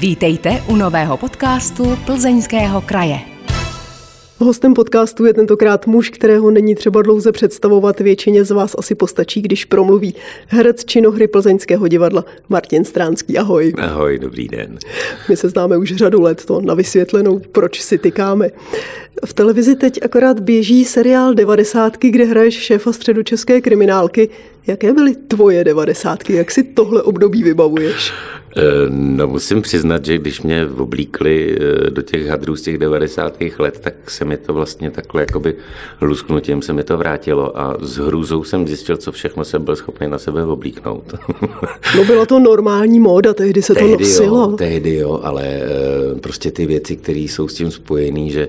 Vítejte u nového podcastu Plzeňského kraje. Hostem podcastu je tentokrát muž, kterého není třeba dlouze představovat. Většině z vás asi postačí, když promluví. Herec činohry Plzeňského divadla Martin Stránský. Ahoj. Ahoj, dobrý den. My se známe už řadu let, to na vysvětlenou, proč si tykáme. V televizi teď akorát běží seriál devadesátky, kde hraješ šéfa středočeské kriminálky. Jaké byly tvoje devadesátky? Jak si tohle období vybavuješ? Eh, no musím přiznat, že když mě oblíkli eh, do těch hadrů z těch 90. let, tak se mi to vlastně takhle jakoby lusknutím se mi to vrátilo a s hrůzou jsem zjistil, co všechno jsem byl schopný na sebe oblíknout. No byla to normální móda, tehdy se tehdy to nosilo. Jo, tehdy jo, ale eh, prostě ty věci, které jsou s tím spojené, že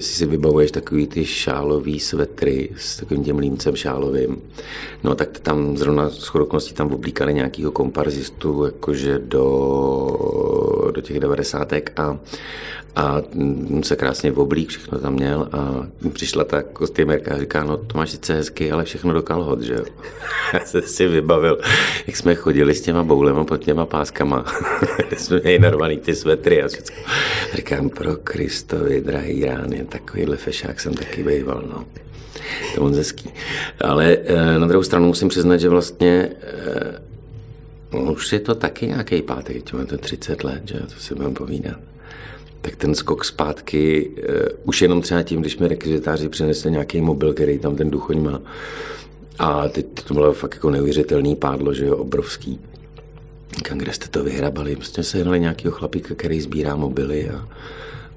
si si vybavuješ takový ty šálový svetry s takovým těm límcem šálovým. No tak tam zrovna s chodokností tam oblíkali nějakýho komparzistu jakože do, do těch devadesátek a, a se krásně oblík, všechno tam měl a přišla ta kostýmerka a říká, no to máš sice hezky, ale všechno do kalhot, že jo. Já jsem si vybavil, jak jsme chodili s těma boulema pod těma páskama, jsme měli narvaný ty svetry a všechno. Říkám, pro Kristovi, drahý rány, takovýhle fešák jsem taky býval, no. To moc hezký. Ale eh, na druhou stranu musím přiznat, že vlastně no, už je to taky nějaký pátý, to 30 let, že to si budeme povídat tak ten skok zpátky, uh, už jenom třeba tím, když mi rekvizitáři přinesli nějaký mobil, který tam ten duchoň má. A teď to bylo fakt jako neuvěřitelný pádlo, že jo, obrovský. Kam, kde jste to vyhrabali? Prostě se jednali nějakého chlapíka, který sbírá mobily a,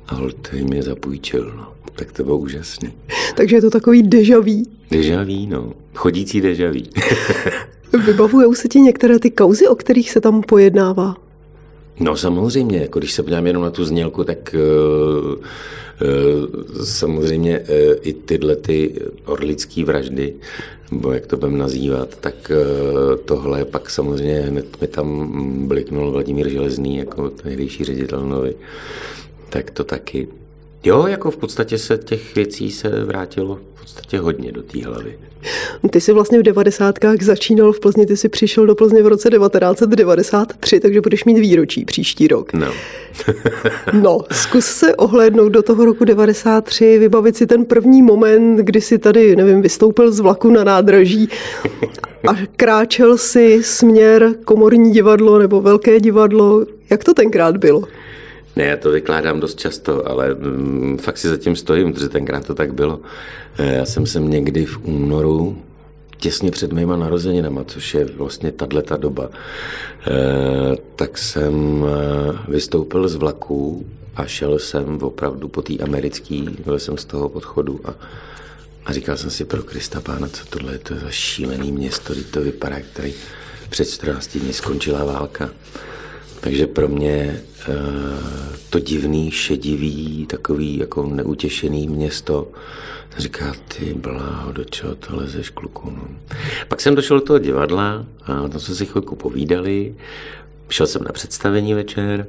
a holt jim je zapůjčil. No. Tak to bylo úžasný. Takže je to takový dežavý. Dežavý, no. Chodící dežavý. Vybavují se ti některé ty kauzy, o kterých se tam pojednává? No samozřejmě, jako když se podívám jenom na tu znělku, tak uh, uh, samozřejmě uh, i tyhle ty orlické vraždy, nebo jak to budeme nazývat, tak tohle pak samozřejmě hned mi tam bliknul Vladimír Železný jako tehdejší ředitel nový. Tak to taky. Jo, jako v podstatě se těch věcí se vrátilo v podstatě hodně do té hlavy. Ty jsi vlastně v devadesátkách začínal v Plzni, ty jsi přišel do Plzně v roce 1993, takže budeš mít výročí příští rok. No. no, zkus se ohlédnout do toho roku 93, vybavit si ten první moment, kdy si tady, nevím, vystoupil z vlaku na nádraží a kráčel si směr komorní divadlo nebo velké divadlo. Jak to tenkrát bylo? Ne, já to vykládám dost často, ale mm, fakt si zatím stojím, protože tenkrát to tak bylo. Eh, já jsem sem někdy v únoru, těsně před mýma narozeninama, což je vlastně tato doba, eh, tak jsem eh, vystoupil z vlaku a šel jsem opravdu po té americký, byl jsem z toho podchodu a, a říkal jsem si pro Krista Pána, co tohle je to za šílený město, to vypadá, který před 14 dní skončila válka. Takže pro mě eh, to divný, šedivý, takový jako neutěšený město říká, ty bláho, do čeho to lezeš, kluku. No. Pak jsem došel do toho divadla a tam jsme si chvilku povídali. Šel jsem na představení večer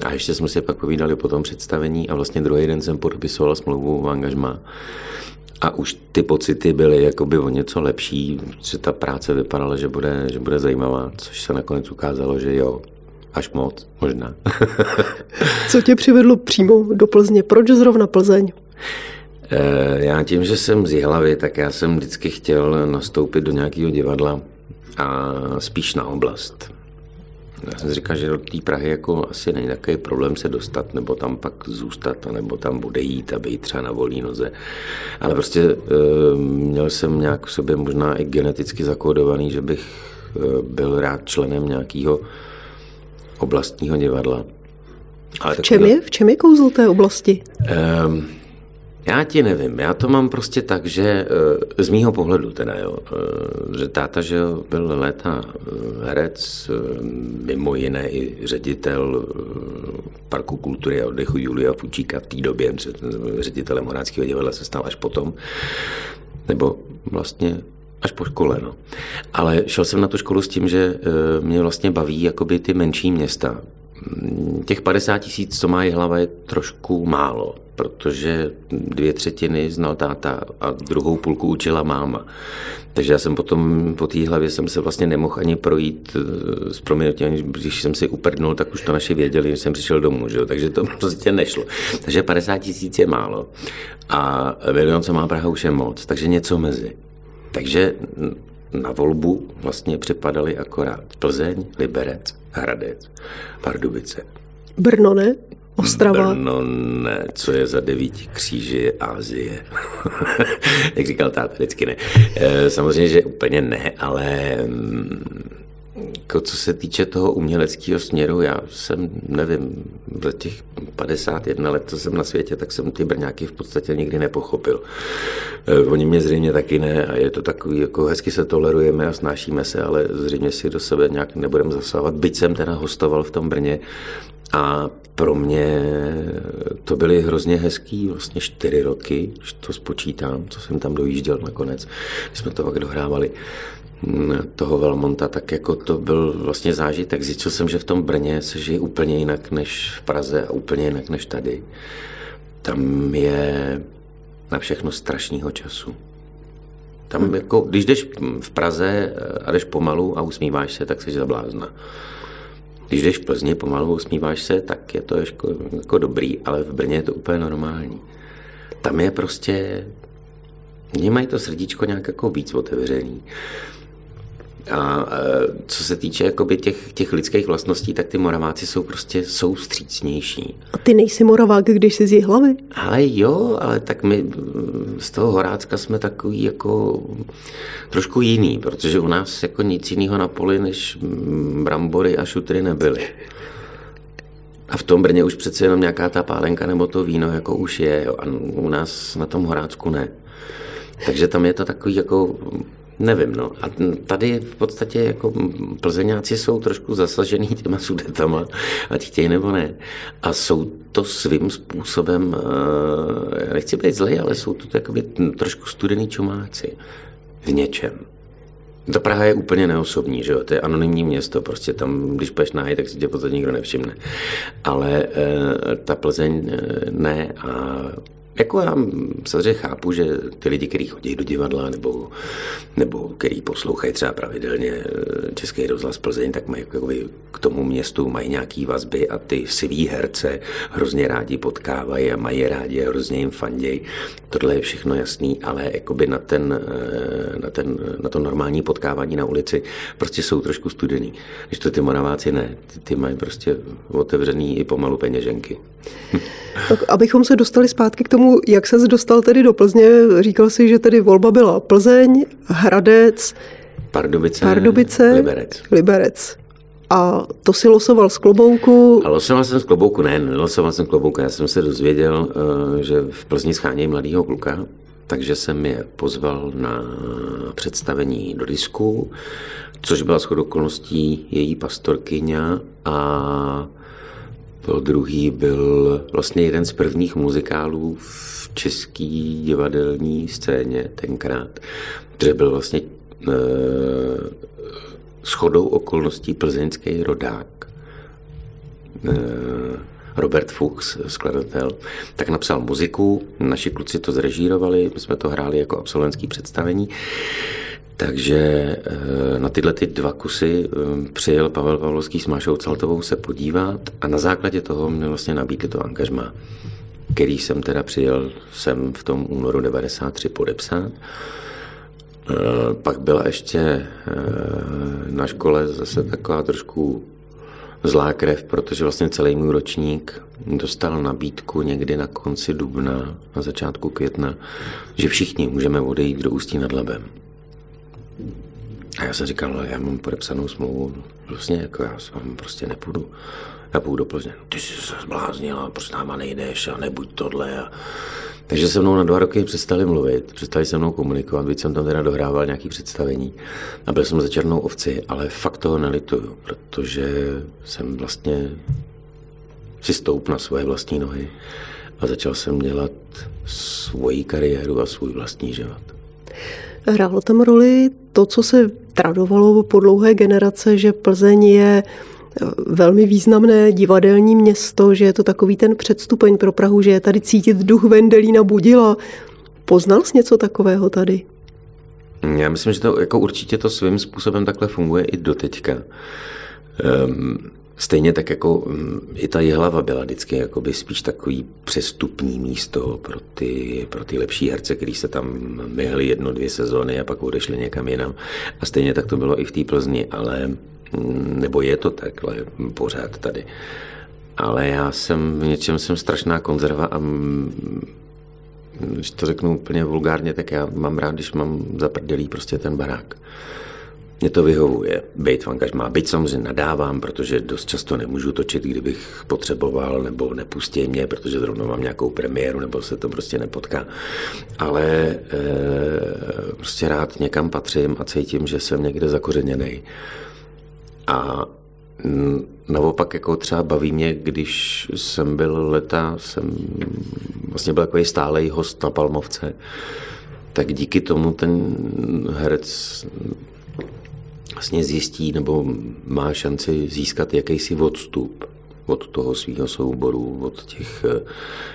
a ještě jsme si pak povídali po tom představení a vlastně druhý den jsem podpisoval smlouvu v angažmá. A už ty pocity byly jakoby o něco lepší, že ta práce vypadala, že bude, že bude zajímavá, což se nakonec ukázalo, že jo, Až moc, možná. Co tě přivedlo přímo do Plzně? Proč zrovna Plzeň? Eh, já tím, že jsem z Jihlavy, tak já jsem vždycky chtěl nastoupit do nějakého divadla a spíš na oblast. Já jsem říkal, že do té Prahy jako asi není takový problém se dostat, nebo tam pak zůstat, nebo tam bude jít a být třeba na volný noze. Ale prostě e, měl jsem nějak v sobě možná i geneticky zakódovaný, že bych e, byl rád členem nějakého oblastního divadla. Ale v, čem je, v čem je kouzl té oblasti? Um, já ti nevím, já to mám prostě tak, že eh, z mýho pohledu teda, jo, eh, že táta, že byl léta eh, herec, mimo jiné i ředitel Parku kultury a oddechu Julia Fučíka v té době, ředitelem Horáckého divadla se stal až potom, nebo vlastně až po škole, no. Ale šel jsem na tu školu s tím, že mě vlastně baví jakoby ty menší města. Mm, těch 50 tisíc, co má hlava, je trošku málo protože dvě třetiny znal táta a druhou půlku učila máma. Takže já jsem potom po té hlavě jsem se vlastně nemohl ani projít eh, s proměnutím, když jsem si uprdnul, tak už to naši věděli, že jsem přišel domů, že? takže to prostě nešlo. Takže 50 tisíc je málo a milion, co má Praha, už je moc, takže něco mezi. Takže na volbu vlastně připadaly akorát Plzeň, Liberec, Hradec, Pardubice. Brno ne? Ostrava? Brno ne, co je za devíti kříži je Ázie. Jak říkal táta, vždycky ne. Eh, samozřejmě, že úplně ne, ale mm, co se týče toho uměleckého směru, já jsem, nevím, za těch 51 let, co jsem na světě, tak jsem ty brňáky v podstatě nikdy nepochopil. Eh, oni mě zřejmě taky ne a je to takový, jako hezky se tolerujeme a snášíme se, ale zřejmě si do sebe nějak nebudeme zasahovat. Byť jsem teda hostoval v tom Brně a pro mě to byly hrozně hezký vlastně čtyři roky, to spočítám, co jsem tam dojížděl nakonec, když jsme to pak dohrávali toho Velmonta, tak jako to byl vlastně zážitek. Zjistil jsem, že v tom Brně se žije úplně jinak než v Praze a úplně jinak než tady. Tam je na všechno strašného času. Tam hmm. jako, když jdeš v Praze a jdeš pomalu a usmíváš se, tak jsi zablázna. Když jdeš v Plzni pomalu a usmíváš se, tak je to jako, jako dobrý, ale v Brně je to úplně normální. Tam je prostě, oni mají to srdíčko nějak jako víc otevřený. A co se týče jakoby těch, těch lidských vlastností, tak ty Moraváci jsou prostě jsou střícnější. A ty nejsi Moravák, když jsi z hlavy? Ale jo, ale tak my z toho Horácka jsme takový jako trošku jiný, protože u nás jako nic jiného na poli než brambory a šutry nebyly. A v tom Brně už přece jenom nějaká ta pálenka nebo to víno jako už je, jo, a u nás na tom Horácku ne. Takže tam je to takový jako Nevím, no. A tady v podstatě jako plzeňáci jsou trošku zasažený těma sudetama, ať chtějí nebo ne. A jsou to svým způsobem, eh, nechci být zlej, ale jsou to takový trošku studený čumáci v něčem. Ta Praha je úplně neosobní, že jo? to je anonymní město, prostě tam, když půjdeš nájít, tak si tě podstatě nikdo nevšimne. Ale e, ta Plzeň e, ne a jako já samozřejmě chápu, že ty lidi, kteří chodí do divadla nebo, nebo který poslouchají třeba pravidelně eh, Český rozhlas Plzeň, tak mají jakoby, k tomu městu mají nějaký vazby a ty svý herce hrozně rádi potkávají a mají rádi a hrozně jim fandějí. Tohle je všechno jasný, ale jakoby na, ten, eh, na, ten, na to normální potkávání na ulici prostě jsou trošku studený. Když to ty Moraváci ne, ty, ty mají prostě otevřený i pomalu peněženky. Tak abychom se dostali zpátky k tomu, jak se dostal tedy do Plzně, říkal si, že tedy volba byla Plzeň, Hradec, Pardubice, Pardubice Liberec. Liberec. A to si losoval z klobouku? A losoval jsem z klobouku, ne, nelosoval jsem z klobouku. Já jsem se dozvěděl, eh, že v Plzni schánějí mladého kluka, takže jsem je pozval na představení do disku, což byla shodou okolností její pastorkyně a to druhý byl vlastně jeden z prvních muzikálů v české divadelní scéně tenkrát, který byl vlastně e, shodou okolností plzeňský rodák. E, Robert Fuchs, skladatel, tak napsal muziku, naši kluci to zrežírovali, my jsme to hráli jako absolventský představení. Takže eh, na tyhle ty dva kusy eh, přijel Pavel Pavlovský s Mášou Caltovou se podívat a na základě toho mě vlastně nabídli to angažma, který jsem teda přijel sem v tom únoru 93 podepsat. Eh, pak byla ještě na škole zase taková trošku zlá krev, protože vlastně celý můj ročník dostal nabídku někdy na konci dubna, na začátku května, že všichni můžeme odejít do Ústí nad Labem. A já jsem říkal, já mám podepsanou smlouvu, vlastně jako já s vámi prostě nepůjdu. Já půjdu do Plzně. Ty jsi se zbláznila, proč náma nejdeš a nebuď tohle. A... Takže se mnou na dva roky přestali mluvit, přestali se mnou komunikovat, byť jsem tam teda dohrával nějaké představení a byl jsem za černou ovci, ale fakt toho nelituju, protože jsem vlastně si stoup na svoje vlastní nohy a začal jsem dělat svoji kariéru a svůj vlastní život. Hrálo tam roli to, co se tradovalo po dlouhé generace, že Plzeň je velmi významné divadelní město, že je to takový ten předstupeň pro Prahu, že je tady cítit duch Vendelína Budila. Poznal jsi něco takového tady? Já myslím, že to jako určitě to svým způsobem takhle funguje i doteďka. Um, Stejně tak jako mm, i ta Jihlava byla vždycky jakoby spíš takový přestupní místo pro ty, pro ty lepší herce, kteří se tam myhli jedno, dvě sezóny a pak odešli někam jinam. A stejně tak to bylo i v té Plzni, ale nebo je to takhle pořád tady. Ale já jsem v něčem jsem strašná konzerva a mm, když to řeknu úplně vulgárně, tak já mám rád, když mám zaprdělý prostě ten barák. Mě to vyhovuje, být v angažmá. Byť samozřejmě nadávám, protože dost často nemůžu točit, kdybych potřeboval, nebo nepustí mě, protože zrovna mám nějakou premiéru, nebo se to prostě nepotká. Ale e, prostě rád někam patřím a cítím, že jsem někde zakořeněný. A naopak jako třeba baví mě, když jsem byl leta, jsem vlastně byl takový stálej host na Palmovce, tak díky tomu ten herec vlastně zjistí nebo má šanci získat jakýsi odstup od toho svého souboru, od těch eh,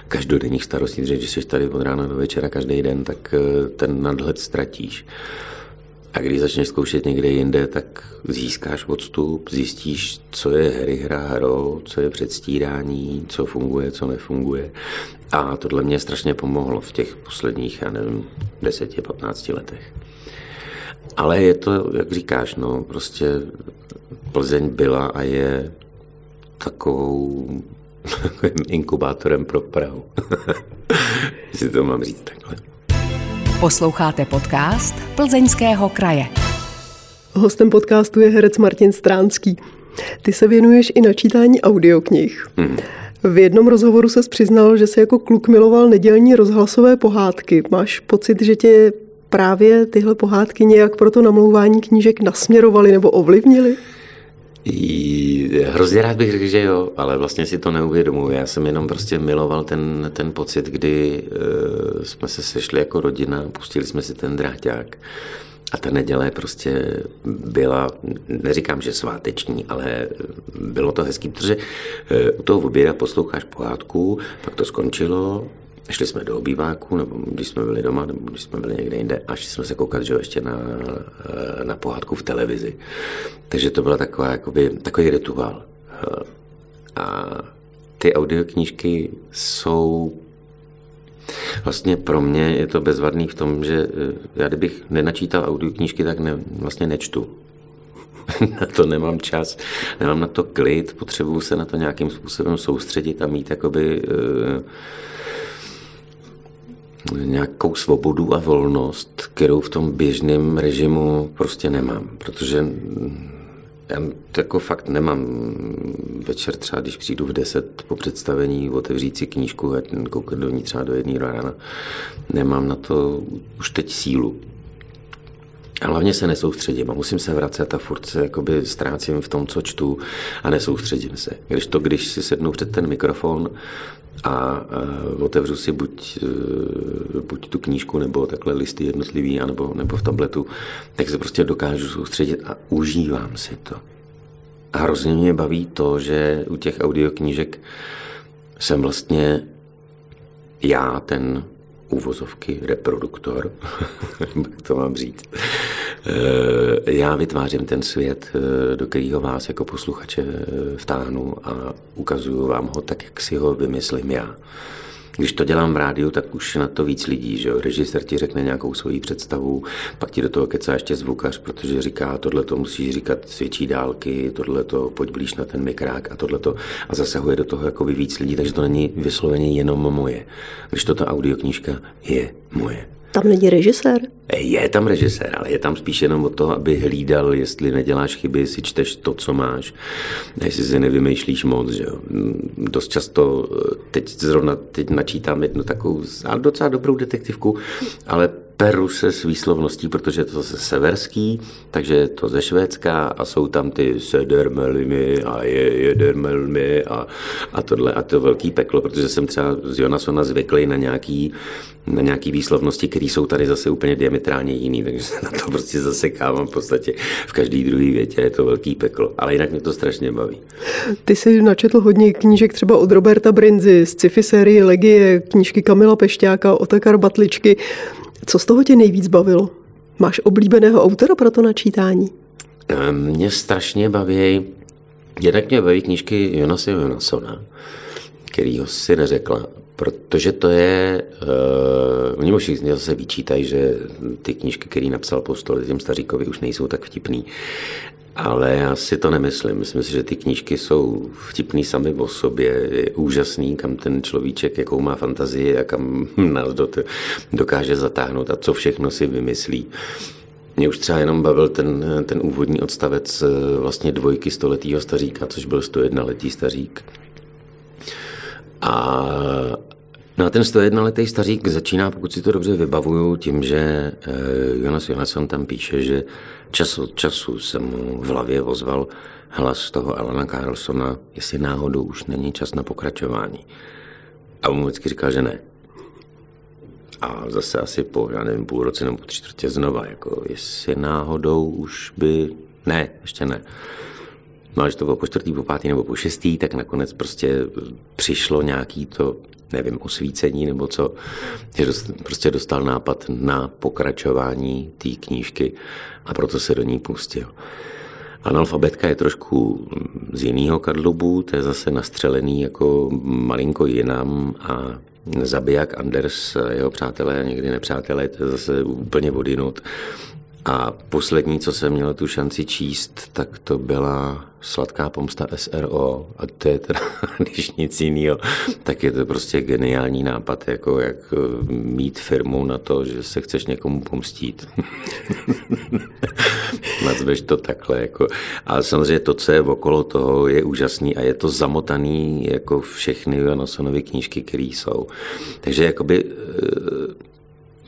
každodenních starostí, protože když jsi tady od rána do večera každý den, tak eh, ten nadhled ztratíš. A když začneš zkoušet někde jinde, tak získáš odstup, zjistíš, co je hry hra hrou, co je předstírání, co funguje, co nefunguje. A tohle mě strašně pomohlo v těch posledních, já nevím, 10-15 letech. Ale je to, jak říkáš, no, prostě Plzeň byla a je takovou inkubátorem pro Prahu. si to mám říct takhle. Posloucháte podcast Plzeňského kraje. Hostem podcastu je herec Martin Stránský. Ty se věnuješ i načítání audioknih. Hmm. V jednom rozhovoru se přiznal, že se jako kluk miloval nedělní rozhlasové pohádky. Máš pocit, že tě právě tyhle pohádky nějak pro to namlouvání knížek nasměrovaly nebo ovlivnily? Hrozně rád bych řekl, že jo, ale vlastně si to neuvědomuji. Já jsem jenom prostě miloval ten, ten pocit, kdy uh, jsme se sešli jako rodina, pustili jsme si ten dráťák a ta neděle prostě byla, neříkám, že sváteční, ale bylo to hezký, protože uh, u toho oběda posloucháš pohádku, pak to skončilo, Šli jsme do obýváku, nebo když jsme byli doma, nebo když jsme byli někde jinde, až jsme se koukat, že ještě na, na pohádku v televizi. Takže to byla taková, jakoby, takový rituál. A ty audioknížky jsou Vlastně pro mě je to bezvadný v tom, že eh, já kdybych nenačítal audioknížky, tak ne, vlastně nečtu. na to nemám čas, nemám na to klid, potřebuju se na to nějakým způsobem soustředit a mít jakoby uh, nějakou svobodu a volnost, kterou v tom běžném režimu prostě nemám, protože já to jako fakt nemám večer třeba, když přijdu v 10 po představení, otevřít si knížku a koukat do ní třeba do jedné rána. Nemám na to už teď sílu. A hlavně se nesoustředím a musím se vracet a furt se jakoby ztrácím v tom, co čtu a nesoustředím se. Když to, když si sednu před ten mikrofon a otevřu si buď, e, buď tu knížku nebo takhle listy jednotlivý, anebo, nebo v tabletu, tak se prostě dokážu soustředit a užívám si to. A hrozně mě baví to, že u těch audioknížek jsem vlastně já ten úvozovky reproduktor, jak to mám říct. E, já vytvářím ten svět, e, do kterého vás jako posluchače vtáhnu a ukazuju vám ho tak, jak si ho vymyslím já. Když to dělám v rádiu, tak už na to víc lidí, že jo. Režisér ti řekne nějakou svoji představu, pak ti do toho kecá ještě zvukař, protože říká, tohle to musíš říkat s větší dálky, tohle to pojď blíž na ten mikrák a tohle to a zasahuje do toho jako víc lidí, takže to není vysloveně jenom moje. Když to ta audioknížka je moje. Tam není režisér? Je tam režisér, ale je tam spíš jenom o to, aby hlídal, jestli neděláš chyby, jestli čteš to, co máš, jestli si nevymýšlíš moc. Že jo. Dost často, teď zrovna teď načítám jednu takovou docela dobrou detektivku, ale peru se s výslovností, protože je to zase severský, takže je to ze Švédska a jsou tam ty sedermelmy a je jedermelmy a, a tohle a to velký peklo, protože jsem třeba z Jonasona zvyklý na nějaký, na nějaký výslovnosti, které jsou tady zase úplně diametrálně jiný, takže se na to prostě zasekávám v podstatě v každý druhý větě, je to velký peklo, ale jinak mě to strašně baví. Ty jsi načetl hodně knížek třeba od Roberta Brinzy z sci-fi série Legie, knížky Kamila Pešťáka, Otakar Batličky. Co z toho tě nejvíc bavilo? Máš oblíbeného autora pro to načítání? Ehm, mě strašně baví, jednak mě baví knížky Jonase Jonasona, ho si neřekla, protože to je, uh, oni možná zase vyčítají, že ty knížky, které napsal po stole těm staříkovi, už nejsou tak vtipný. Ale já si to nemyslím. Myslím si, že ty knížky jsou vtipný sami o sobě. Je úžasný, kam ten človíček, jakou má fantazii a kam nás dokáže zatáhnout a co všechno si vymyslí. Mě už třeba jenom bavil ten, ten úvodní odstavec eh, vlastně dvojky stoletýho staříka, což byl 101 letý stařík. A No a ten 101 letý stařík začíná, pokud si to dobře vybavuju, tím, že eh, Jonas Jonasson tam píše, že čas od času se mu v hlavě ozval hlas toho Alana Carlsona, jestli náhodou už není čas na pokračování. A on mu vždycky říkal, že ne. A zase asi po, já nevím, půl roce nebo tři čtvrtě znova, jako jestli náhodou už by... Ne, ještě ne. No a že to bylo po čtvrtý, po pátý nebo po šestý, tak nakonec prostě přišlo nějaký to nevím, osvícení nebo co, že dost, prostě dostal nápad na pokračování té knížky a proto se do ní pustil. Analfabetka je trošku z jiného kadlubu, to je zase nastřelený jako malinko jinam a zabiják Anders, jeho přátelé a někdy nepřátelé, to je zase úplně odinut. A poslední, co jsem měl tu šanci číst, tak to byla Sladká pomsta SRO. A to je teda, když nic jiného, tak je to prostě geniální nápad, jako jak eh, mít firmu na to, že se chceš někomu pomstít. Nazveš to takhle. Jako. A samozřejmě to, co je okolo toho, je úžasný a je to zamotaný jako všechny Jonasonovy knížky, které jsou. Takže jakoby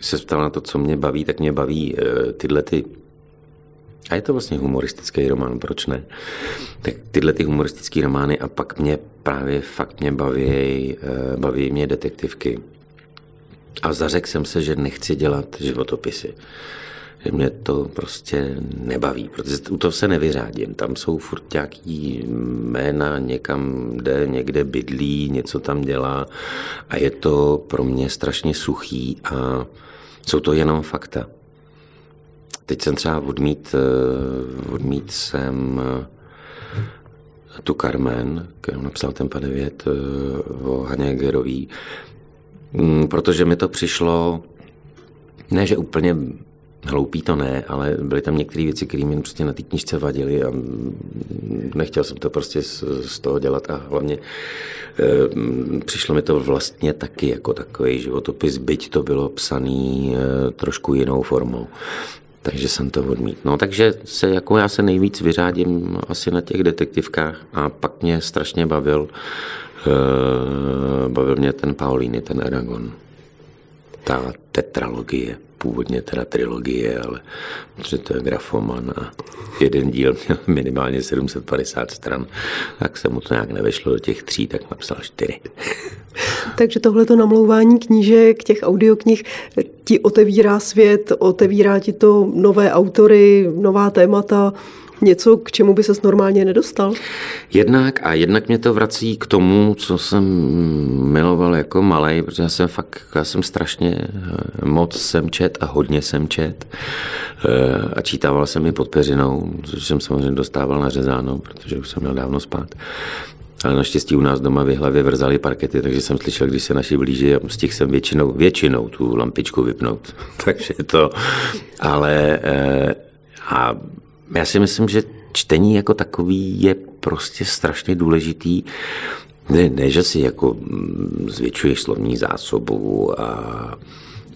se ptal na to, co mě baví, tak mě baví eh, tyhle ty a je to vlastně humoristický román, proč ne? Tak tyhle ty humoristické romány a pak mě právě fakt mě baví, eh, baví mě detektivky. A zařekl jsem se, že nechci dělat životopisy. Že mě to prostě nebaví, protože u toho se nevyřádím. Tam jsou furt nějaký jména, někam jde, někde bydlí, něco tam dělá a je to pro mě strašně suchý a jsou to jenom fakta. Teď jsem třeba odmít, eh, odmít jsem eh, tu Carmen, kterou napsal ten padevět eh, o Haně Gerový, mm, protože mi to přišlo, ne, že úplně Hloupý to ne, ale byly tam některé věci, které mi prostě na té knižce vadily a nechtěl jsem to prostě z, z toho dělat a hlavně e, přišlo mi to vlastně taky jako takový životopis, byť to bylo psaný e, trošku jinou formou. Takže jsem to odmít. No, takže se, jako já se nejvíc vyřádím asi na těch detektivkách a pak mě strašně bavil, e, bavil mě ten Paulíny, ten Aragon. Ta tetralogie původně teda trilogie, ale protože to je grafoman a jeden díl měl minimálně 750 stran, tak se mu to nějak nevešlo do těch tří, tak napsal čtyři. Takže tohleto namlouvání knížek, těch audioknih, ti otevírá svět, otevírá ti to nové autory, nová témata, něco, k čemu by ses normálně nedostal? Jednak a jednak mě to vrací k tomu, co jsem miloval jako malý, protože já jsem fakt, já jsem strašně eh, moc jsem čet a hodně jsem čet eh, a čítával jsem i pod peřinou, což jsem samozřejmě dostával nařezáno, protože už jsem měl dávno spát. Ale naštěstí u nás doma v hlavě vrzaly parkety, takže jsem slyšel, když se naši blíží a stihl jsem většinou, většinou tu lampičku vypnout. takže to, ale eh, a já si myslím, že čtení jako takový je prostě strašně důležitý. Ne, ne že si jako mm, zvětšuješ slovní zásobu a,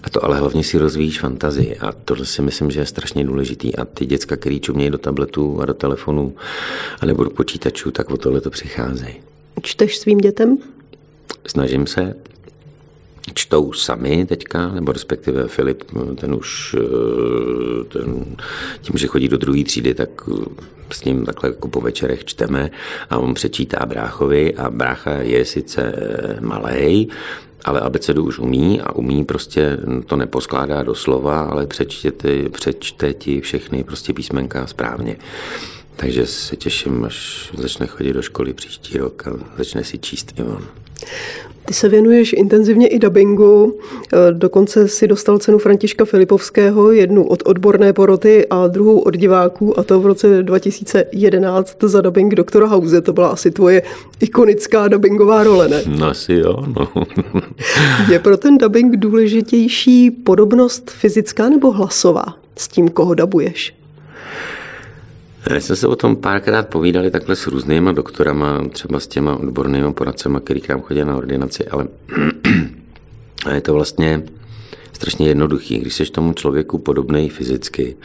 a to, ale hlavně si rozvíjíš fantazii a tohle si myslím, že je strašně důležitý a ty děcka, který čumějí do tabletu a do telefonu a nebo do počítačů, tak o tohle to přicházejí. Čteš svým dětem? Snažím se. Čtou sami teďka, nebo respektive Filip, ten už eh, ten, tím, že chodí do druhé třídy, tak eh, s ním takhle jako po večerech čteme a on přečítá bráchovi a brácha je sice malej, ale abecedu už umí a umí prostě to neposkládá do slova, ale přečte, ty, přečte ti všechny prostě písmenka správně. Takže se těším, až začne chodit do školy příští rok a začne si číst i on. Ty se věnuješ intenzivně i dabingu, e, dokonce si dostal cenu Františka Filipovského, jednu od odborné poroty a druhou od diváků a to v roce 2011 za dubbing doktora Hause. To byla asi tvoje ikonická dubbingová role, ne? No asi jo, no. Je pro ten dubbing důležitější podobnost fyzická nebo hlasová s tím, koho dabuješ? My jsme se o tom párkrát povídali takhle s různýma doktorama, třeba s těma odbornými poradcema, který k nám chodí na ordinaci, ale je to vlastně strašně jednoduchý. Když jsi tomu člověku podobný fyzicky,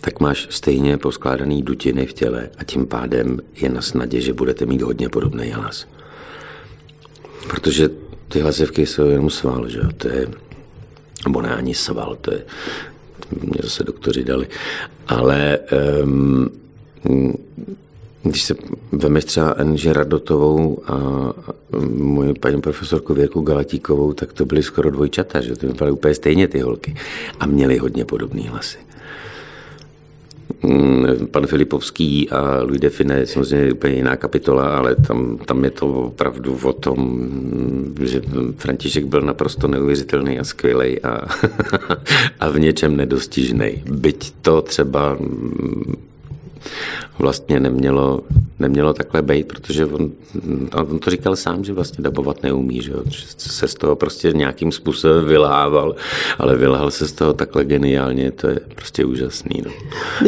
tak máš stejně poskládaný dutiny v těle a tím pádem je na snadě, že budete mít hodně podobný hlas. Protože ty hlasivky jsou jenom sval, že to je, nebo ne ani sval, to je mě zase doktoři dali. Ale um, když se vemeš třeba Enže Radotovou a moji paní profesorku Věrku Galatíkovou, tak to byly skoro dvojčata, že to vypadaly úplně stejně ty holky. A měly hodně podobné hlasy. Mm, pan Filipovský a Louis Define je samozřejmě úplně jiná kapitola, ale tam, tam je to opravdu o tom, že František byl naprosto neuvěřitelný a skvělý a, a v něčem nedostižný. Byť to třeba vlastně nemělo, nemělo takhle být, protože on, on to říkal sám, že vlastně dabovat neumí, že, že se z toho prostě nějakým způsobem vylával, ale vylhal se z toho takhle geniálně, to je prostě úžasný. No.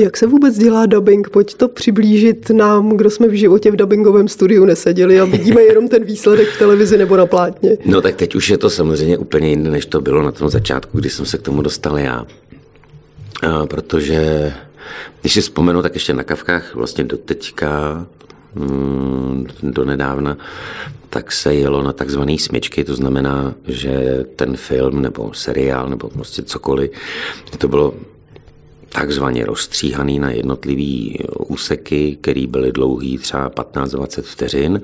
Jak se vůbec dělá dubbing? Pojď to přiblížit nám, kdo jsme v životě v dubbingovém studiu neseděli a vidíme jenom ten výsledek v televizi nebo na plátně. No tak teď už je to samozřejmě úplně jiné, než to bylo na tom začátku, kdy jsem se k tomu dostal já. A protože když si vzpomenu, tak ještě na kavkách vlastně do teďka, mm, do nedávna, tak se jelo na takzvané smyčky, to znamená, že ten film nebo seriál nebo prostě cokoliv, to bylo takzvaně rozstříhaný na jednotlivý úseky, které byly dlouhý třeba 15-20 vteřin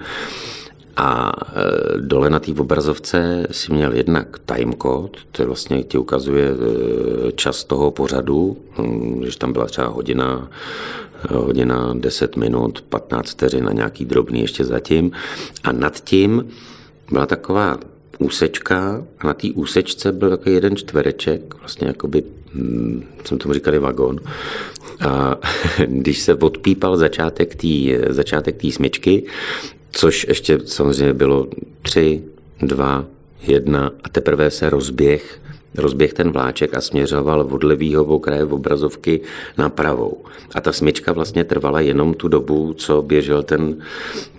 a e, dole na té obrazovce si měl jednak timecode, to je vlastně ti ukazuje e, čas toho pořadu, hm, když tam byla třeba hodina, hodina 10 minut, 15 vteřin na nějaký drobný ještě zatím. A nad tím byla taková úsečka a na té úsečce byl takový jeden čtvereček, vlastně jakoby, hm, jsem tomu říkali vagon. A když se odpípal začátek té začátek smyčky, což ještě samozřejmě bylo tři, dva, jedna a teprve se rozběh, rozběh ten vláček a směřoval od levýho okraje v obrazovky na pravou. A ta smyčka vlastně trvala jenom tu dobu, co běžel ten,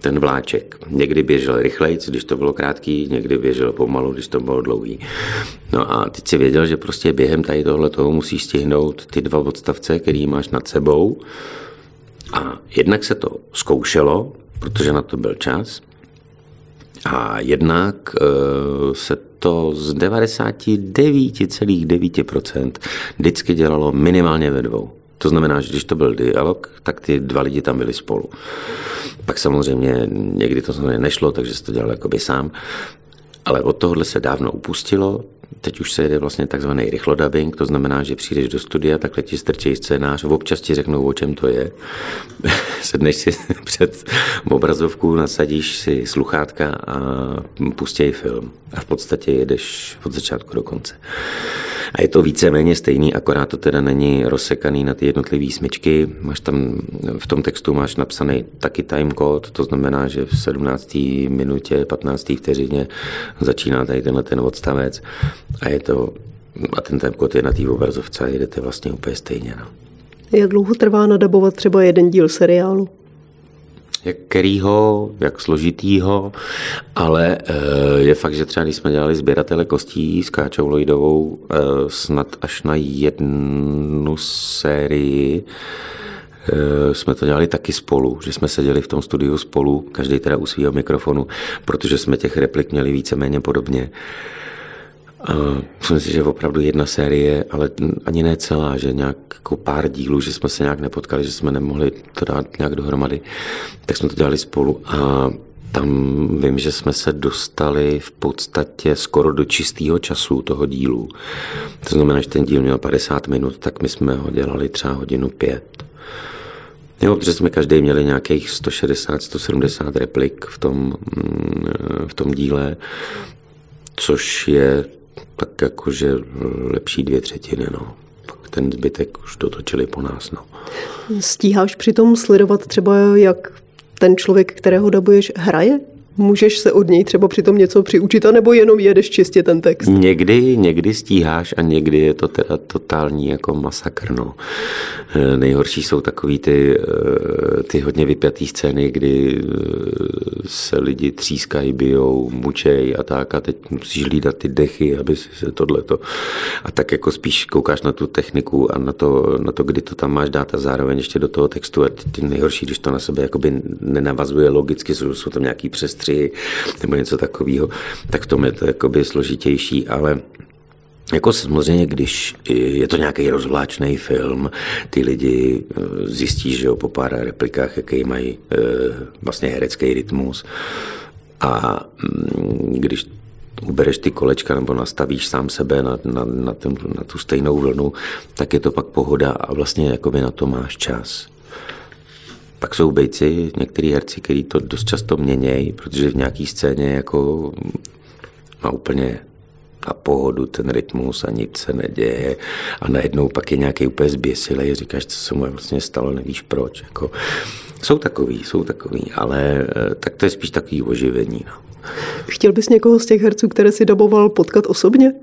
ten vláček. Někdy běžel rychleji, když to bylo krátký, někdy běžel pomalu, když to bylo dlouhý. No a teď si věděl, že prostě během tady tohle toho musíš stihnout ty dva odstavce, který máš nad sebou. A jednak se to zkoušelo, protože na to byl čas. A jednak eh, se to z 99,9% vždycky dělalo minimálně ve dvou. To znamená, že když to byl dialog, tak ty dva lidi tam byli spolu. Pak samozřejmě někdy to samozřejmě nešlo, takže se to dělal jakoby sám. Ale od tohohle se dávno upustilo, Teď už se jede vlastně takzvaný rychlodabing, to znamená, že přijdeš do studia, takhle ti strčí scénář, občas ti řeknou, o čem to je. Sedneš si před obrazovku, nasadíš si sluchátka a pustěj film. A v podstatě jedeš od začátku do konce. A je to víceméně stejný, akorát to teda není rozsekaný na ty jednotlivé smyčky. Máš tam, v tom textu máš napsaný taky timecode, to znamená, že v 17. minutě, 15. vteřině začíná tady tenhle ten odstavec a je to, a ten timecode je na té obrazovce a jedete vlastně úplně stejně. No. Jak dlouho trvá nadabovat třeba jeden díl seriálu? Jak kterýho, jak složitýho, ale eh, je fakt, že třeba když jsme dělali sběratele kostí s Káčou Lojdovou eh, snad až na jednu sérii, eh, jsme to dělali taky spolu, že jsme seděli v tom studiu spolu, každý teda u svého mikrofonu, protože jsme těch replik měli víceméně podobně. A myslím si, že opravdu jedna série, ale ani ne celá, že nějak jako pár dílů, že jsme se nějak nepotkali, že jsme nemohli to dát nějak dohromady, tak jsme to dělali spolu. A tam vím, že jsme se dostali v podstatě skoro do čistého času toho dílu. To znamená, že ten díl měl 50 minut, tak my jsme ho dělali třeba hodinu pět. Jo, protože jsme každý měli nějakých 160-170 replik v tom, mm, v tom díle, což je tak jakože lepší dvě třetiny. No. Pak ten zbytek už dotočili po nás. No. Stíháš přitom sledovat třeba, jak ten člověk, kterého dabuješ, hraje? Můžeš se od něj třeba přitom něco přiučit, anebo jenom jedeš čistě ten text? Někdy, někdy stíháš a někdy je to teda totální jako masakr. No. Eh, nejhorší jsou takový ty, eh, ty hodně vypjatý scény, kdy eh, se lidi třískají, bijou, mučej a tak a teď musíš hlídat ty dechy, aby si se tohleto. A tak jako spíš koukáš na tu techniku a na to, na to, kdy to tam máš dát a zároveň ještě do toho textu a ty nejhorší, když to na sebe jakoby nenavazuje logicky, jsou tam nějaký přestři tři nebo něco takového, tak v tom je to jakoby složitější, ale jako samozřejmě, když je to nějaký rozvláčný film, ty lidi eh, zjistí, že jo, po pár replikách, jaký mají eh, vlastně herecký rytmus. A mm, když ubereš ty kolečka nebo nastavíš sám sebe na, na, na, ten, na tu stejnou vlnu, tak je to pak pohoda a vlastně jakoby na to máš čas. Pak jsou bejci, některý herci, kteří to dost často měnějí, protože v nějaký scéně jako má úplně na pohodu ten rytmus a nic se neděje a najednou pak je nějaký úplně zběsilej, říkáš, co se mu vlastně stalo, nevíš proč. Jako, jsou takový, jsou takový, ale eh, tak to je spíš takový oživení. No. Chtěl bys někoho z těch herců, které si daboval, potkat osobně?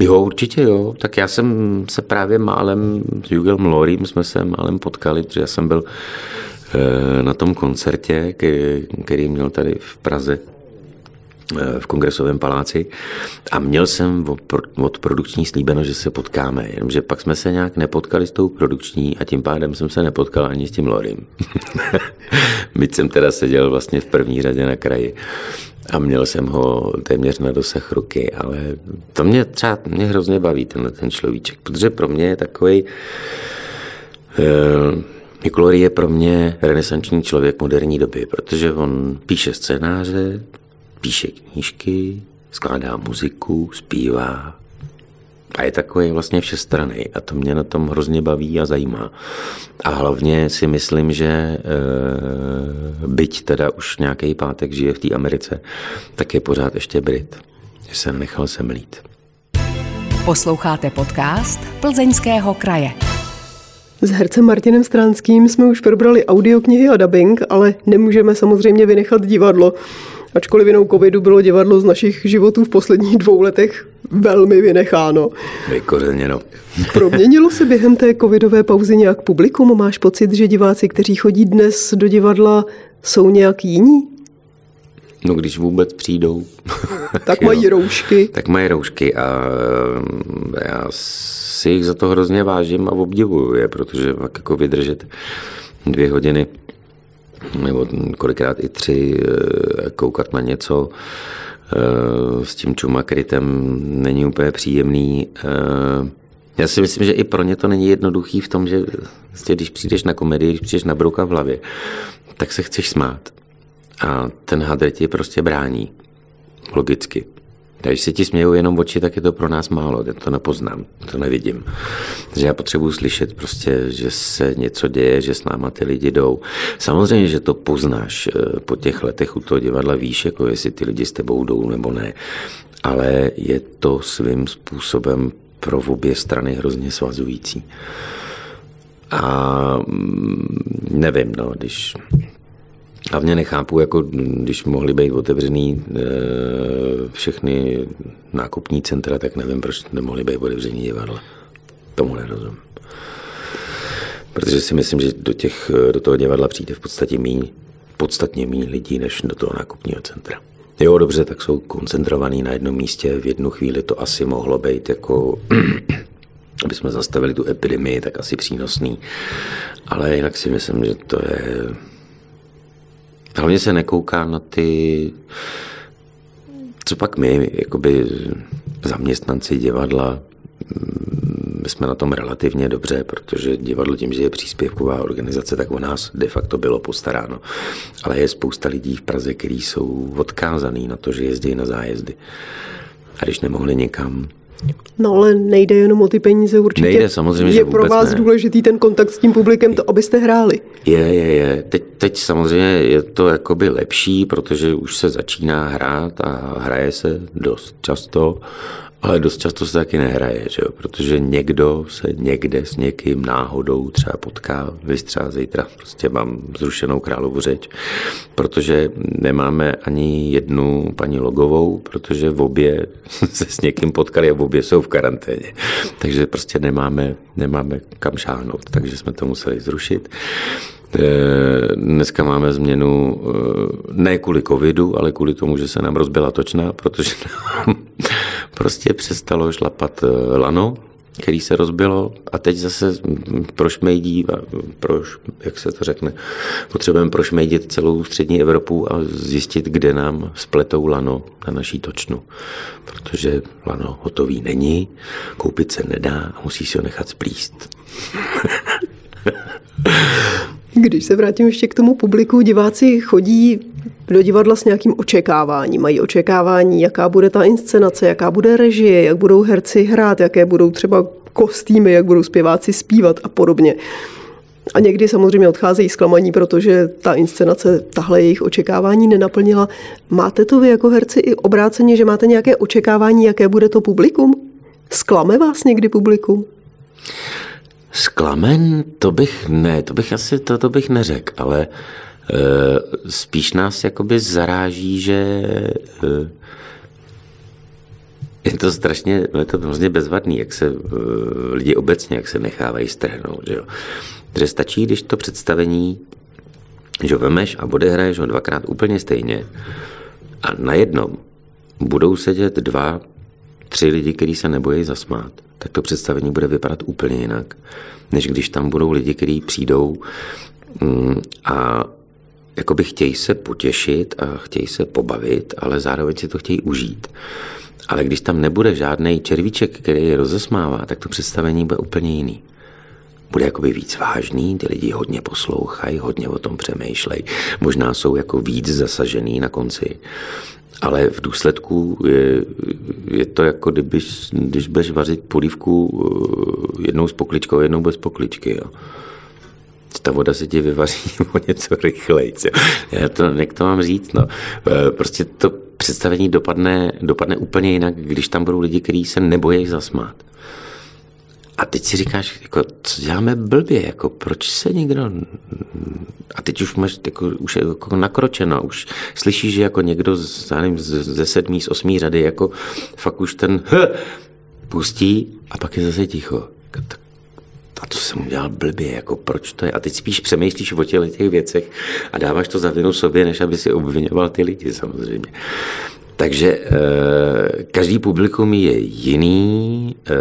Jo, určitě jo. Tak já jsem se právě málem s Jugel Lorím jsme se málem potkali, protože já jsem byl eh, na tom koncertě, který měl tady v Praze v kongresovém paláci a měl jsem od produkční slíbeno, že se potkáme, jenomže pak jsme se nějak nepotkali s tou produkční a tím pádem jsem se nepotkal ani s tím Lorim. Byť jsem teda seděl vlastně v první řadě na kraji a měl jsem ho téměř na dosah ruky, ale to mě třeba mě hrozně baví, tenhle ten človíček, protože pro mě je takový uh, Mikulori je pro mě renesanční člověk moderní doby, protože on píše scénáře, píše knížky, skládá muziku, zpívá, a je takový vlastně všestranný a to mě na tom hrozně baví a zajímá. A hlavně si myslím, že e, byť teda už nějaký pátek žije v té Americe, tak je pořád ještě Brit. Že se nechal semlít. Posloucháte podcast Plzeňského kraje. S hercem Martinem Stránským jsme už probrali audioknihy a dubbing, ale nemůžeme samozřejmě vynechat divadlo. Ačkoliv vinou covidu bylo divadlo z našich životů v posledních dvou letech velmi vynecháno. Vykořeněno. Proměnilo se během té covidové pauzy nějak publikum? Máš pocit, že diváci, kteří chodí dnes do divadla, jsou nějak jiní? No když vůbec přijdou. tak mají roušky. Tak mají roušky a já si jich za to hrozně vážím a obdivuju je, protože pak jako vydržet dvě hodiny nebo kolikrát i tři eh, koukat na něco eh, s tím čumakrytem není úplně příjemný. Eh, já si myslím, že i pro ně to není jednoduchý v tom, že vlastně, když přijdeš na komedii, když přijdeš na brouka v hlavě, tak se chceš smát. A ten hadr ti prostě brání. Logicky. Když se ti smějou jenom oči, tak je to pro nás málo, já to nepoznám, to nevidím. Takže já potřebuji slyšet prostě, že se něco děje, že s náma ty lidi jdou. Samozřejmě, že to poznáš eh, po těch letech u toho divadla, víš, jako jestli ty lidi s tebou jdou nebo ne. Ale je to svým způsobem pro obě strany hrozně svazující. A mm, nevím, no, když Hlavně nechápu, jako když mohly být otevřený e, všechny nákupní centra, tak nevím, proč nemohly být otevřený divadla. Tomu nerozumím. Protože si myslím, že do, těch, do toho divadla přijde v podstatě míň, podstatně méně lidí, než do toho nákupního centra. Jo, dobře, tak jsou koncentrovaný na jednom místě. V jednu chvíli to asi mohlo být jako, aby jsme zastavili tu epidemii, tak asi přínosný. Ale jinak si myslím, že to je Hlavně se nekouká na ty, co pak my, jakoby zaměstnanci divadla my jsme na tom relativně dobře, protože divadlo tím, že je příspěvková organizace, tak o nás de facto bylo postaráno. Ale je spousta lidí v Praze, kteří jsou odkázaný na to, že jezdí na zájezdy. A když nemohli někam, No ale nejde jenom o ty peníze určitě. Nejde, samozřejmě, Je pro vás ne. důležitý ten kontakt s tím publikem, to abyste hráli. Je, je, je. Teď, teď samozřejmě je to jakoby lepší, protože už se začíná hrát a hraje se dost často ale dost často se taky nehraje, že jo? protože někdo se někde s někým náhodou třeba potká, vy třeba zítra prostě mám zrušenou královu řeč, protože nemáme ani jednu paní Logovou, protože v obě se s někým potkali a v obě jsou v karanténě. Takže prostě nemáme, nemáme kam šáhnout, takže jsme to museli zrušit. Eh, dneska máme změnu eh, ne kvůli covidu, ale kvůli tomu, že se nám rozbila točna, protože nám prostě přestalo šlapat eh, lano, který se rozbilo a teď zase prošmejdí, proš, jak se to řekne, potřebujeme prošmejdit celou střední Evropu a zjistit, kde nám spletou lano na naší točnu. Protože lano hotový není, koupit se nedá a musí si ho nechat splíst. Když se vrátím ještě k tomu publiku, diváci chodí do divadla s nějakým očekáváním. Mají očekávání, jaká bude ta inscenace, jaká bude režie, jak budou herci hrát, jaké budou třeba kostýmy, jak budou zpěváci zpívat a podobně. A někdy samozřejmě odcházejí zklamaní, protože ta inscenace tahle jejich očekávání nenaplnila. Máte to vy jako herci i obráceně, že máte nějaké očekávání, jaké bude to publikum? Sklame vás někdy publikum? Sklamen, to bych ne, to bych asi to, to bych neřekl, ale e, spíš nás jakoby zaráží, že e, je to strašně, je to hrozně bezvadný, jak se e, lidi obecně, jak se nechávají strhnout, že jo. Že stačí, když to představení, že vemeš a odehraješ ho dvakrát úplně stejně a najednou budou sedět dva, tři lidi, kteří se nebojí zasmát tak to představení bude vypadat úplně jinak, než když tam budou lidi, kteří přijdou mm, a jakoby chtějí se potěšit a chtějí se pobavit, ale zároveň si to chtějí užít. Ale když tam nebude žádný červíček, který je rozesmává, tak to představení bude úplně jiný. Bude jakoby víc vážný, ty lidi hodně poslouchají, hodně o tom přemýšlejí, možná jsou jako víc zasažený na konci ale v důsledku je, je to jako kdybyš, když budeš vařit polívku eh, jednou s pokličkou, jednou bez pokličky. Jo. Ta voda se ti vyvaří o něco rychleji. Já to, jak to mám říct, no. Eh, prostě to představení dopadne, dopadne úplně jinak, když tam budou lidi, kteří se nebojí zasmát. A teď si říkáš, jako, co děláme blbě, jako, proč se někdo... A teď už máš jako, už je jako nakročeno, už slyšíš, že jako někdo z, nevím, ze sedmý, z osmý řady jako fakt už ten h, pustí a pak je zase ticho. Tak, a to jsem udělal blbě, jako proč to je? A teď spíš přemýšlíš o těch věcech a dáváš to za vinu sobě, než aby si obvinoval ty lidi samozřejmě. Takže eh, každý publikum je jiný. Eh,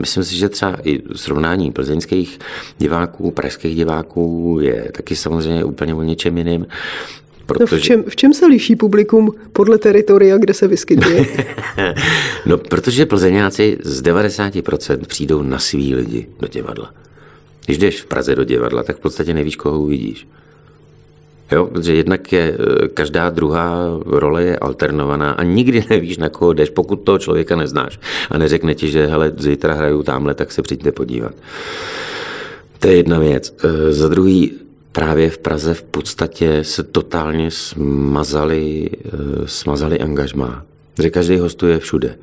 myslím si, že třeba i srovnání plzeňských diváků, pražských diváků je taky samozřejmě úplně o něčem jiným. Protože... No v, čem, v čem se liší publikum podle teritoria, kde se vyskytuje? no, protože plzeňáci z 90% přijdou na svý lidi do divadla. Když jdeš v Praze do divadla, tak v podstatě nevíš, koho uvidíš. Jo, protože jednak je, e, každá druhá role je alternovaná a nikdy nevíš, na koho jdeš, pokud toho člověka neznáš a neřekne ti, že hele, zítra hraju tamhle, tak se přijďte podívat. To je jedna věc. E, za druhý, právě v Praze v podstatě se totálně smazali, e, smazali angažmá. Že každý hostuje všude.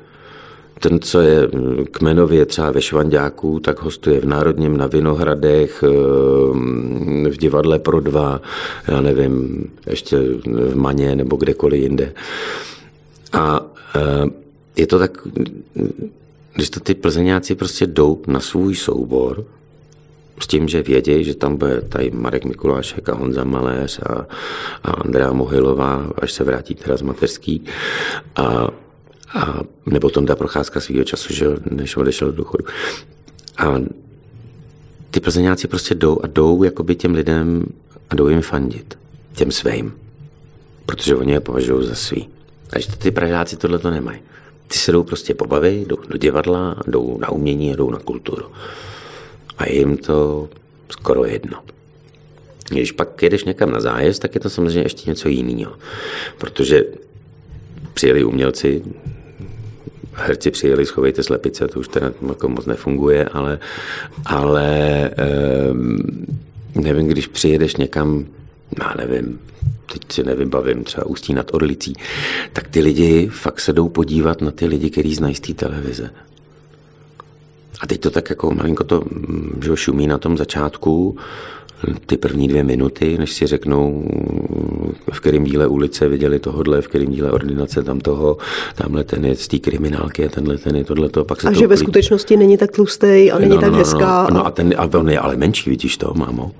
Ten, co je kmenově třeba ve Švandáku, tak hostuje v Národním na Vinohradech, ehm, v divadle pro dva, já nevím, ještě v Maně nebo kdekoliv jinde. A ehm, je to tak, když to ty plzeňáci prostě jdou na svůj soubor, s tím, že vědějí, že tam bude tady Marek Mikulášek a Honza Maléř a, a Andrea Mohylová, až se vrátí teda z mateřský. A a, nebo Tonda Procházka svýho času, že než odešel do důchodu. A ty plzeňáci prostě jdou a jdou jakoby těm lidem a jdou jim fandit. Těm svým. Protože oni je považují za svý. Takže ty Pražáci tohle to nemají. ty se jdou prostě pobavit, jdou do divadla, jdou na umění, jdou na kulturu. A je jim to skoro jedno. Když pak jedeš někam na zájezd, tak je to samozřejmě ještě něco jiného. Protože přijeli umělci, herci přijeli, schovejte slepice, to už teda jako moc nefunguje, ale, ale nevím, když přijedeš někam, já nevím, teď si nevybavím, třeba Ústí nad Orlicí, tak ty lidi fakt se jdou podívat na ty lidi, kteří znají z té televize. A teď to tak jako malinko to že šumí na tom začátku, ty první dvě minuty, než si řeknou, v kterém díle ulice viděli tohodle, v kterém díle ordinace tam toho, tamhle ten je z té kriminálky a tenhle ten je tohleto. Pak se a to že ve skutečnosti není tak tlustý a není no, no, tak no, hezká. No, no, a, ten, a on je ale menší, vidíš to, mámo.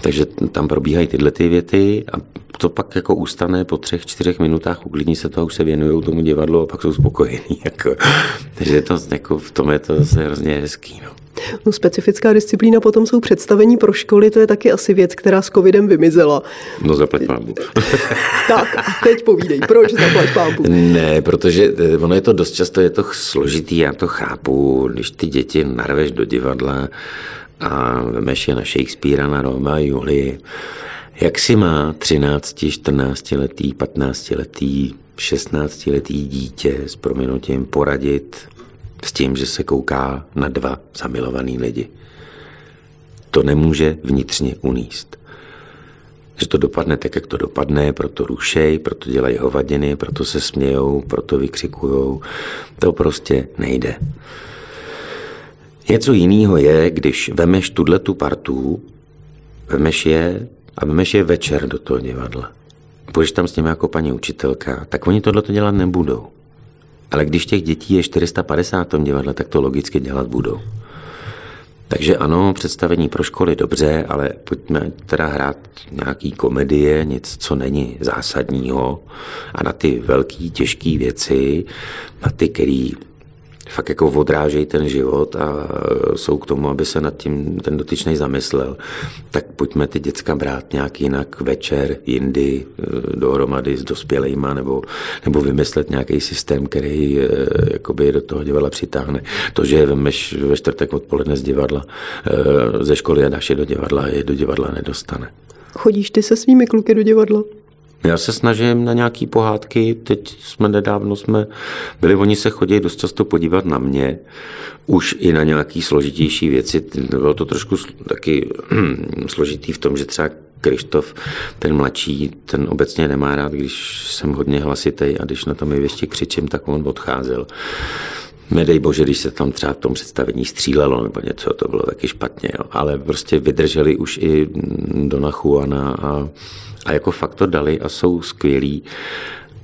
Takže tam probíhají tyhle ty věty a to pak jako ustane po třech, čtyřech minutách, uklidní se to a už se věnují tomu divadlu a pak jsou spokojení. Jako. Takže to, jako v tom je to zase hrozně hezký. No. No, specifická disciplína potom jsou představení pro školy, to je taky asi věc, která s covidem vymizela. No zaplať pámbu. tak, a teď povídej, proč zaplať pámbu? Ne, protože eh, ono je to dost často, je to složitý, já to chápu, když ty děti narveš do divadla a vemeš je na Shakespearea, na Roma a Julii, jak si má 13, 14 letý, 15 letý, 16 letý dítě s proměnutím poradit s tím, že se kouká na dva zamilovaný lidi. To nemůže vnitřně uníst. Že to dopadne tak, jak to dopadne, proto rušej, proto dělají hovadiny, proto se smějou, proto vykřikujou. To prostě nejde. Něco jiného je, když vemeš tuhle tu partu, vemeš je a vemeš je večer do toho divadla. Půjdeš tam s nimi jako paní učitelka, tak oni tohle dělat nebudou. Ale když těch dětí je 450 v tom divadle, tak to logicky dělat budou. Takže ano, představení pro školy dobře, ale pojďme teda hrát nějaký komedie, něco, co není zásadního a na ty velké, těžké věci, na ty, který fakt jako odrážejí ten život a jsou k tomu, aby se nad tím ten dotyčný zamyslel, tak pojďme ty děcka brát nějak jinak večer, jindy, eh, dohromady s dospělejma, nebo, nebo vymyslet nějaký systém, který eh, jakoby do toho divadla přitáhne. To, že vemeš ve čtvrtek odpoledne z divadla, eh, ze školy a dáš je do divadla, je do divadla nedostane. Chodíš ty se svými kluky do divadla? Já se snažím na nějaký pohádky, teď jsme nedávno jsme byli, oni se chodí dost často podívat na mě, už i na nějaký složitější věci, bylo to trošku taky složitý v tom, že třeba Krištof, ten mladší, ten obecně nemá rád, když jsem hodně hlasitý a když na tom jevišti křičím, tak on odcházel. Nedej bože, když se tam třeba v tom představení střílelo nebo něco, to bylo taky špatně, jo. ale prostě vydrželi už i Dona Juana a a jako fakt to dali a jsou skvělí,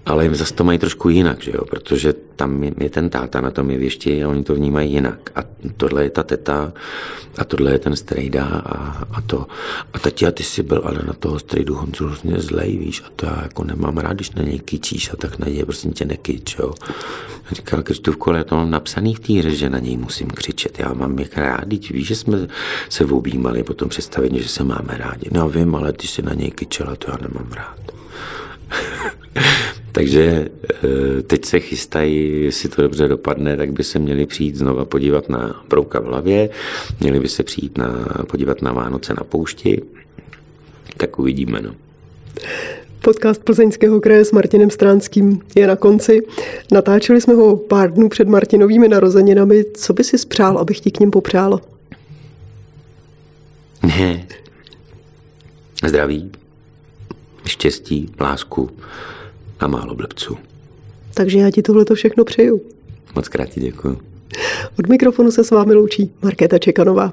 ale jim zase to mají trošku jinak, že jo? protože tam je, je ten táta na tom jevišti a oni to vnímají jinak. A tohle je ta teta a tohle je ten strejda a, a to. A tati, a ty jsi byl ale na toho strejdu Honzu hrozně zlej, víš, a to já jako nemám rád, když na něj kyčíš a tak na něj prostě tě nekyč, jo. Říkal Kristůvko, ale to mám napsaný v té že na něj musím křičet. Já mám jak rád, víš, že jsme se objímali po tom představení, že se máme rádi. No vím, ale ty si na něj kyčela, to já nemám rád. Takže eh, teď se chystají, jestli to dobře dopadne, tak by se měli přijít znova podívat na Brouka v hlavě, měli by se přijít na, podívat na Vánoce na poušti, tak uvidíme. No. Podcast Plzeňského kraje s Martinem Stránským je na konci. Natáčeli jsme ho pár dnů před Martinovými narozeninami. Co by si spřál, abych ti k ním popřála? Ne. Zdraví, štěstí, lásku, a málo blbců. Takže já ti tohle to všechno přeju. Moc krát ti děkuji. Od mikrofonu se s vámi loučí Markéta Čekanová.